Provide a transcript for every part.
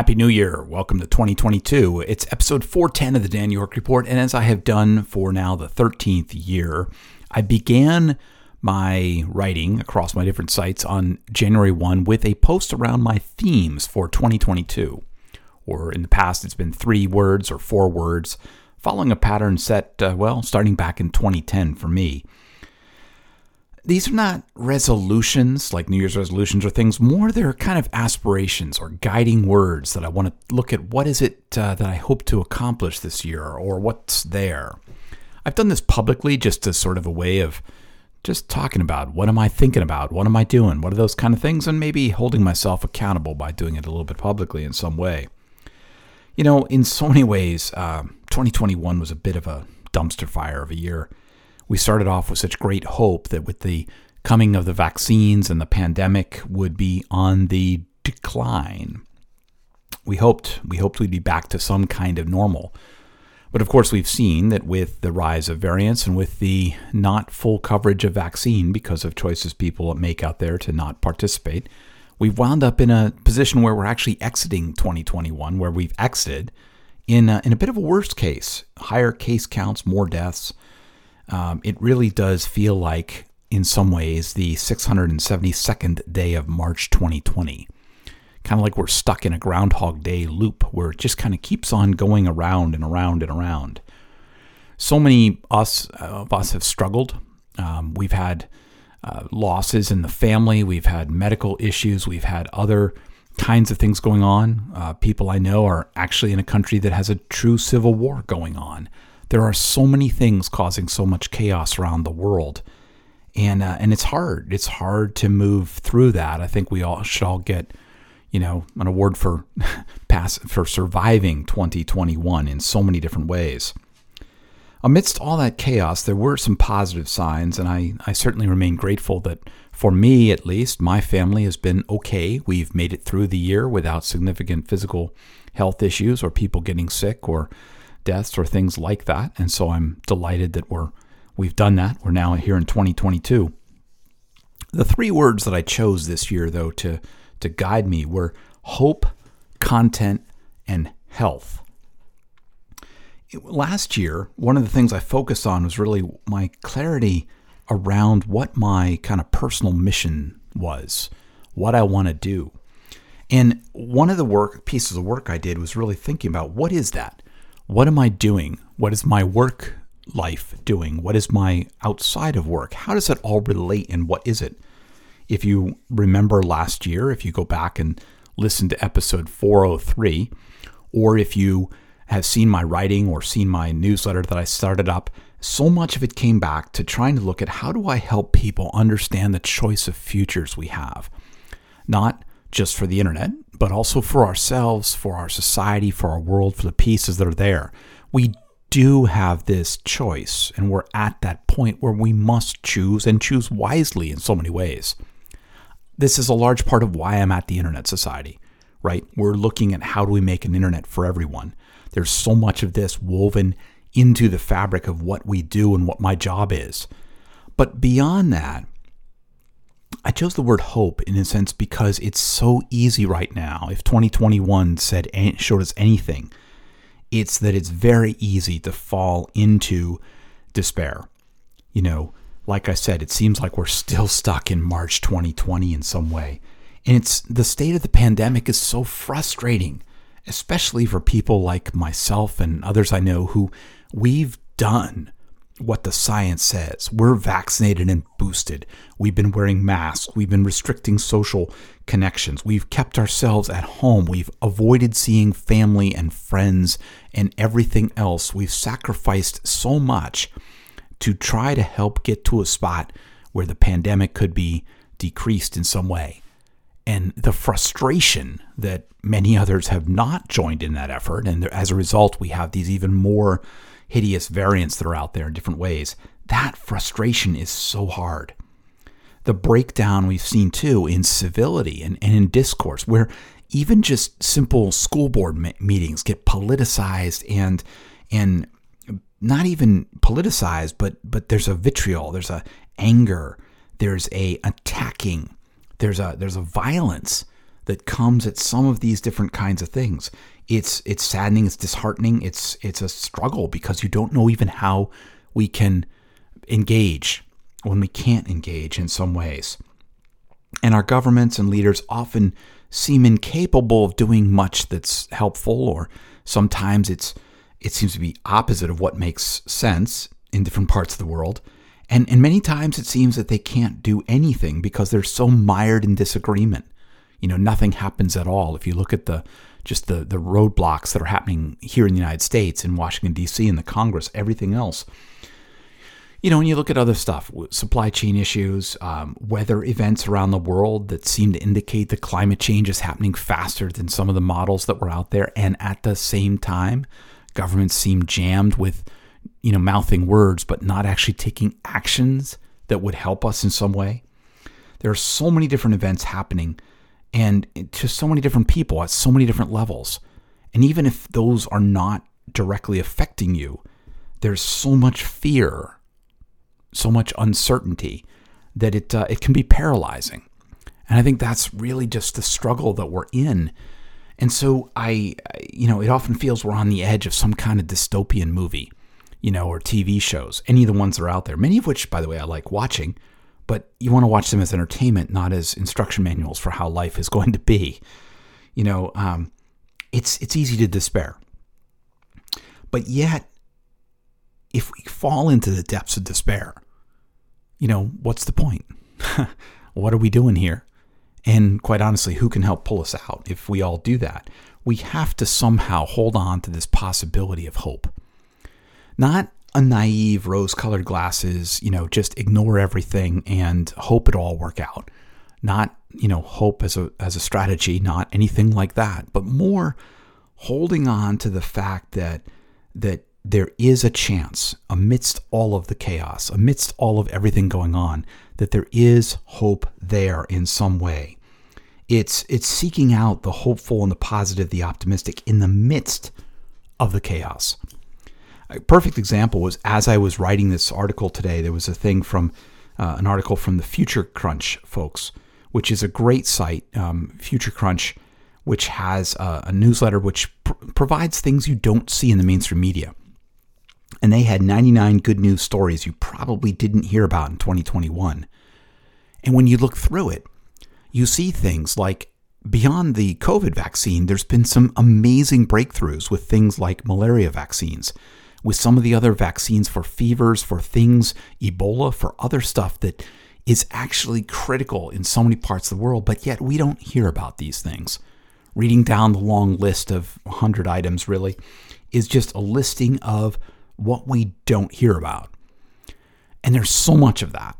Happy New Year. Welcome to 2022. It's episode 410 of the Dan York Report. And as I have done for now the 13th year, I began my writing across my different sites on January 1 with a post around my themes for 2022. Or in the past, it's been three words or four words, following a pattern set, uh, well, starting back in 2010 for me these are not resolutions like New Year's resolutions or things. More, they're kind of aspirations or guiding words that I want to look at. What is it uh, that I hope to accomplish this year, or what's there? I've done this publicly just as sort of a way of just talking about what am I thinking about, what am I doing, what are those kind of things, and maybe holding myself accountable by doing it a little bit publicly in some way. You know, in so many ways, uh, 2021 was a bit of a dumpster fire of a year we started off with such great hope that with the coming of the vaccines and the pandemic would be on the decline. We hoped we hoped we'd be back to some kind of normal. But of course, we've seen that with the rise of variants and with the not full coverage of vaccine because of choices people make out there to not participate, we've wound up in a position where we're actually exiting 2021, where we've exited in a, in a bit of a worst case, higher case counts, more deaths, um, it really does feel like, in some ways, the 672nd day of March 2020. Kind of like we're stuck in a Groundhog Day loop where it just kind of keeps on going around and around and around. So many us of us have struggled. Um, we've had uh, losses in the family. We've had medical issues. We've had other kinds of things going on. Uh, people I know are actually in a country that has a true civil war going on. There are so many things causing so much chaos around the world. And, uh, and it's hard. It's hard to move through that. I think we all should all get, you know, an award for pass for surviving 2021 in so many different ways. Amidst all that chaos, there were some positive signs, and I, I certainly remain grateful that, for me at least, my family has been okay. We've made it through the year without significant physical health issues or people getting sick or deaths or things like that. And so I'm delighted that we're we've done that. We're now here in 2022. The three words that I chose this year though to to guide me were hope, content, and health. Last year, one of the things I focused on was really my clarity around what my kind of personal mission was, what I want to do. And one of the work pieces of work I did was really thinking about what is that? What am I doing? What is my work life doing? What is my outside of work? How does it all relate and what is it? If you remember last year, if you go back and listen to episode 403, or if you have seen my writing or seen my newsletter that I started up, so much of it came back to trying to look at how do I help people understand the choice of futures we have. Not just for the internet, but also for ourselves, for our society, for our world, for the pieces that are there. We do have this choice, and we're at that point where we must choose and choose wisely in so many ways. This is a large part of why I'm at the Internet Society, right? We're looking at how do we make an internet for everyone. There's so much of this woven into the fabric of what we do and what my job is. But beyond that, I chose the word hope in a sense because it's so easy right now. If 2021 said showed us anything, it's that it's very easy to fall into despair. You know, like I said, it seems like we're still stuck in March 2020 in some way. And it's the state of the pandemic is so frustrating, especially for people like myself and others I know who we've done what the science says. We're vaccinated and boosted. We've been wearing masks. We've been restricting social connections. We've kept ourselves at home. We've avoided seeing family and friends and everything else. We've sacrificed so much to try to help get to a spot where the pandemic could be decreased in some way. And the frustration that many others have not joined in that effort. And as a result, we have these even more hideous variants that are out there in different ways. That frustration is so hard. The breakdown we've seen too in civility and, and in discourse, where even just simple school board meetings get politicized and and not even politicized, but but there's a vitriol, there's a anger, there's a attacking, there's a there's a violence that comes at some of these different kinds of things. It's it's saddening, it's disheartening, it's it's a struggle because you don't know even how we can engage when we can't engage in some ways. And our governments and leaders often seem incapable of doing much that's helpful or sometimes it's it seems to be opposite of what makes sense in different parts of the world. And, and many times it seems that they can't do anything because they're so mired in disagreement. You know, nothing happens at all. If you look at the just the, the roadblocks that are happening here in the United States, in Washington, D.C., in the Congress, everything else. You know, when you look at other stuff, supply chain issues, um, weather events around the world that seem to indicate that climate change is happening faster than some of the models that were out there. And at the same time, governments seem jammed with you know, mouthing words, but not actually taking actions that would help us in some way. There are so many different events happening and to so many different people at so many different levels. And even if those are not directly affecting you, there's so much fear, so much uncertainty that it, uh, it can be paralyzing. And I think that's really just the struggle that we're in. And so I, you know, it often feels we're on the edge of some kind of dystopian movie you know, or TV shows, any of the ones that are out there, many of which, by the way, I like watching, but you want to watch them as entertainment, not as instruction manuals for how life is going to be. You know, um, it's it's easy to despair, but yet, if we fall into the depths of despair, you know, what's the point? what are we doing here? And quite honestly, who can help pull us out if we all do that? We have to somehow hold on to this possibility of hope. Not a naive rose colored glasses, you know, just ignore everything and hope it all work out. Not, you know, hope as a as a strategy, not anything like that, but more holding on to the fact that that there is a chance amidst all of the chaos, amidst all of everything going on, that there is hope there in some way. It's it's seeking out the hopeful and the positive, the optimistic in the midst of the chaos. A perfect example was as I was writing this article today, there was a thing from uh, an article from the Future Crunch folks, which is a great site, um, Future Crunch, which has a, a newsletter which pr- provides things you don't see in the mainstream media. And they had 99 good news stories you probably didn't hear about in 2021. And when you look through it, you see things like beyond the COVID vaccine, there's been some amazing breakthroughs with things like malaria vaccines with some of the other vaccines for fevers, for things, Ebola, for other stuff that is actually critical in so many parts of the world, but yet we don't hear about these things. Reading down the long list of 100 items really is just a listing of what we don't hear about. And there's so much of that.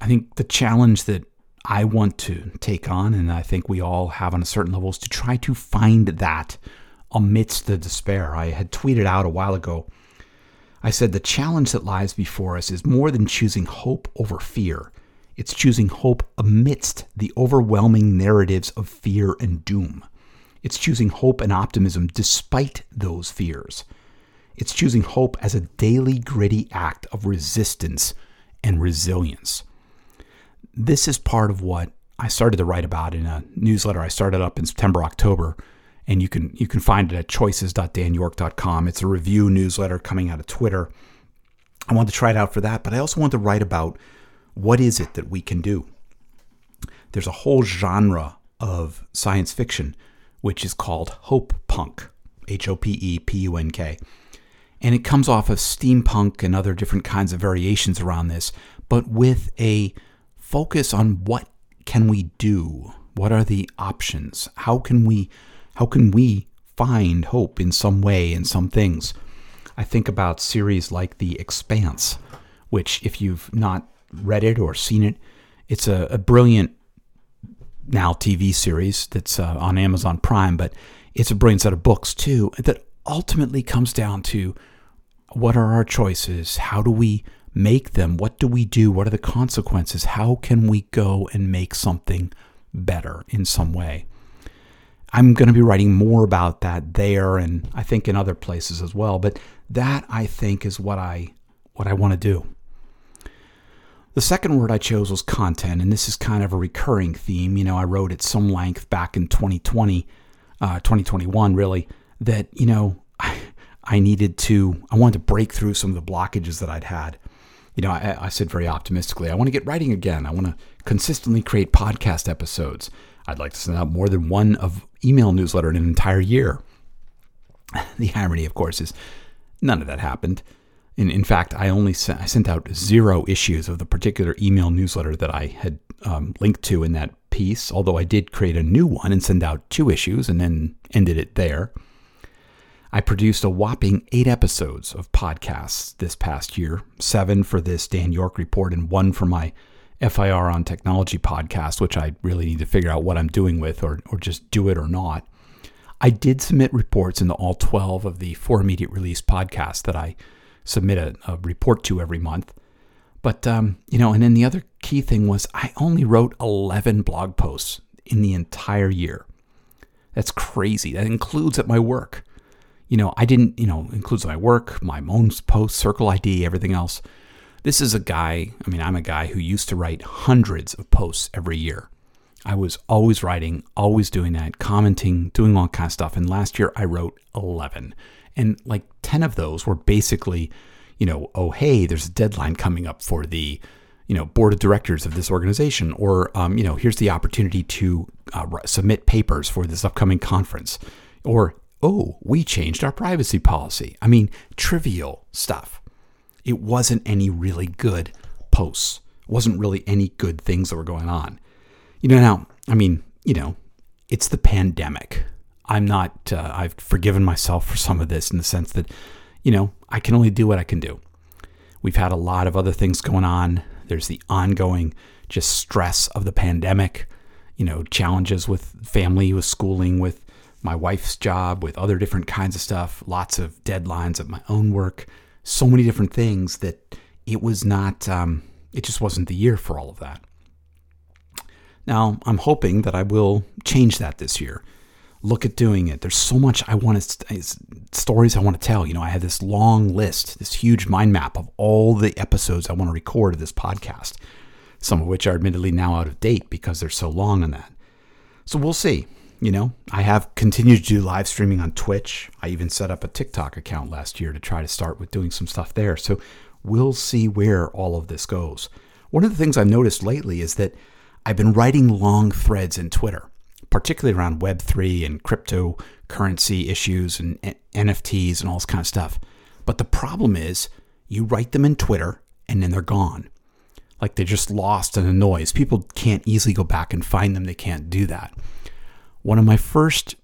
I think the challenge that I want to take on, and I think we all have on a certain level, is to try to find that amidst the despair. I had tweeted out a while ago I said the challenge that lies before us is more than choosing hope over fear. It's choosing hope amidst the overwhelming narratives of fear and doom. It's choosing hope and optimism despite those fears. It's choosing hope as a daily gritty act of resistance and resilience. This is part of what I started to write about in a newsletter I started up in September, October and you can you can find it at choices.danyork.com. It's a Revue newsletter coming out of Twitter. I wanted to try it out for that, but I also want to write about what is it that we can do. There's a whole genre of science fiction which is called hope punk, H O P E P U N K. And it comes off of steampunk and other different kinds of variations around this, but with a focus on what can we do? What are the options? How can we how can we find hope in some way in some things? I think about series like The Expanse, which, if you've not read it or seen it, it's a, a brilliant now TV series that's uh, on Amazon Prime, but it's a brilliant set of books too that ultimately comes down to what are our choices? How do we make them? What do we do? What are the consequences? How can we go and make something better in some way? I'm going to be writing more about that there and I think in other places as well. But that I think is what I what I want to do. The second word I chose was content, and this is kind of a recurring theme. You know, I wrote at some length back in 2020, uh, 2021, really, that, you know, I, I needed to, I wanted to break through some of the blockages that I'd had. You know, I, I said very optimistically, I want to get writing again. I want to consistently create podcast episodes. I'd like to send out more than one of email newsletter in an entire year. the irony, of course, is none of that happened. In, in fact, I only sent, I sent out zero issues of the particular email newsletter that I had um, linked to in that piece, although I did create a new one and send out two issues and then ended it there. I produced a whopping eight episodes of podcasts this past year seven for this Dan York report and one for my FIR on technology podcast, which I really need to figure out what I'm doing with or, or just do it or not. I did submit reports into all 12 of the For Immediate Release podcasts that I submit a, a report to every month. But, um, you know, and then the other key thing was I only wrote 11 blog posts in the entire year. That's crazy. That includes at my work. You know, I didn't, you know, includes my work, my own post, Circle ID, everything else. This is a guy, I mean, I'm a guy who used to write hundreds of posts every year. I was always writing, always doing that, commenting, doing all kind of stuff. And last year I wrote 11. And like 10 of those were basically, you know, oh, hey, there's a deadline coming up for the, you know, board of directors of this organization. Or, um, you know, here's the opportunity to uh, submit papers for this upcoming conference. Or, oh, we changed our privacy policy. I mean, trivial stuff. It wasn't any really good posts. It wasn't really any good things that were going on. You know, now, I mean, you know, it's the pandemic. I'm not, uh, I've forgiven myself for some of this in the sense that, you know, I can only do what I can do. We've had a lot of other things going on. There's the ongoing just stress of the pandemic, you know, challenges with family, with schooling, with my wife's job, with other different kinds of stuff, lots of deadlines of my own work, so many different things that it was not, um, it just wasn't the year for all of that. Now, I'm hoping that I will change that this year. Look at doing it. There's so much I want to, stories I want to tell. You know, I have this long list, this huge mind map of all the episodes I want to record of this podcast, some of which are admittedly now out of date because they're so long on that. So we'll see. You know, I have continued to do live streaming on Twitch. I even set up a TikTok account last year to try to start with doing some stuff there. So we'll see where all of this goes. One of the things I've noticed lately is that I've been writing long threads in Twitter, particularly around Web3 and cryptocurrency issues and NFTs and all this kind of stuff. But the problem is, you write them in Twitter and then they're gone. Like they're just lost in the noise. People can't easily go back and find them, they can't do that. One of my first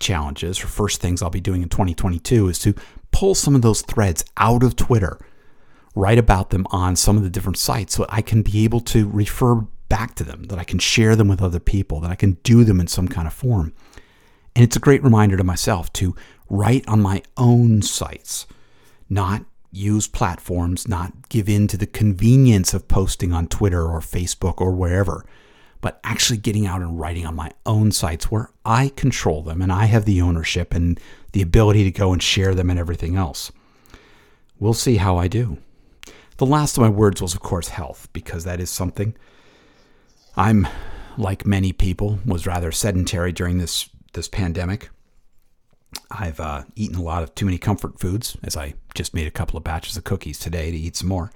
challenges or first things I'll be doing in 2022 is to pull some of those threads out of Twitter, write about them on some of the different sites so I can be able to refer back to them, that I can share them with other people, that I can do them in some kind of form. And it's a great reminder to myself to write on my own sites, not use platforms, not give in to the convenience of posting on Twitter or Facebook or wherever, but actually getting out and writing on my own sites where I control them and I have the ownership and the ability to go and share them and everything else. We'll see how I do. The last of my words was, of course, health, because that is something I'm, like many people, was rather sedentary during this this pandemic. I've uh, eaten a lot of too many comfort foods, as I just made a couple of batches of cookies today to eat some more.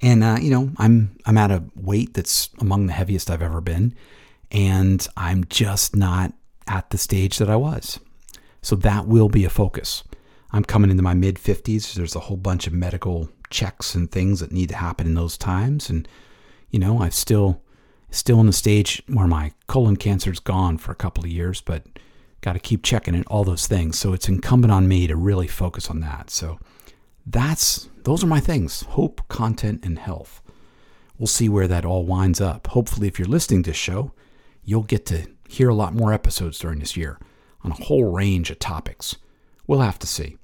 And uh, you know, I'm I'm at a weight that's among the heaviest I've ever been, and I'm just not at the stage that I was. So that will be a focus. I'm coming into my mid 50s. There's a whole bunch of medical checks and things that need to happen in those times, and you know, I've still Still in the stage where my colon cancer's gone for a couple of years, but got to keep checking it, all those things. So it's incumbent on me to really focus on that. So that's those are my things hope, content, and health. We'll see where that all winds up. Hopefully, if you're listening to this show, you'll get to hear a lot more episodes during this year on a whole range of topics. We'll have to see.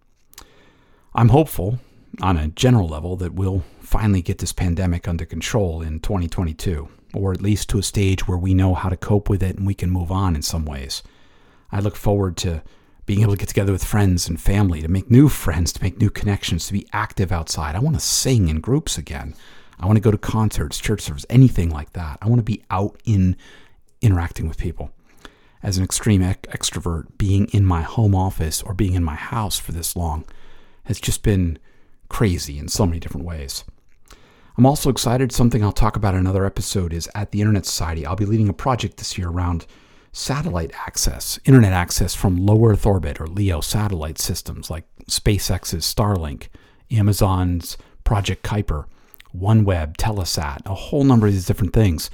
I'm hopeful on a general level that we'll finally get this pandemic under control in 2022 or at least to a stage where we know how to cope with it and we can move on in some ways. I look forward to being able to get together with friends and family, to make new friends, to make new connections, to be active outside. I want to sing in groups again. I want to go to concerts, church service, anything like that. I want to be out in interacting with people. As an extreme extrovert, being in my home office or being in my house for this long has just been crazy in so many different ways. I'm also excited. Something I'll talk about in another episode is at the Internet Society. I'll be leading a project this year around satellite access, internet access from low Earth orbit or LEO satellite systems like SpaceX's Starlink, Amazon's Project Kuiper, OneWeb, Telesat, a whole number of these different things.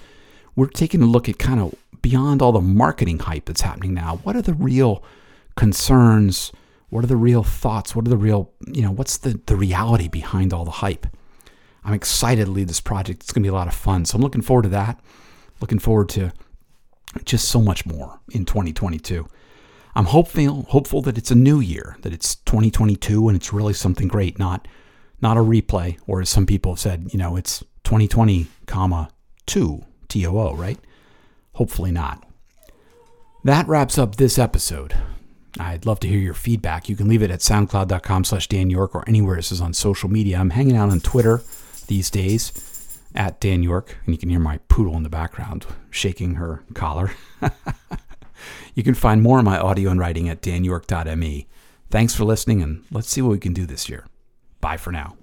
We're taking a look at kind of beyond all the marketing hype that's happening now. What are the real concerns? What are the real thoughts? What are the real, you know, what's the, the reality behind all the hype? I'm excited to lead this project. It's going to be a lot of fun. So I'm looking forward to that. Looking forward to just so much more in 2022. I'm hopeful hopeful that it's a new year, that it's 2022 and it's really something great, not not a replay, or as some people have said, you know, it's 2020, comma, 2, T-O-O, right? Hopefully not. That wraps up this episode. I'd love to hear your feedback. You can leave it at soundcloud.com slash Dan York or anywhere this is on social media. I'm hanging out on Twitter these days at Dan York, and you can hear my poodle in the background shaking her collar. you can find more of my audio and writing at danyork.me. Thanks for listening, and let's see what we can do this year. Bye for now.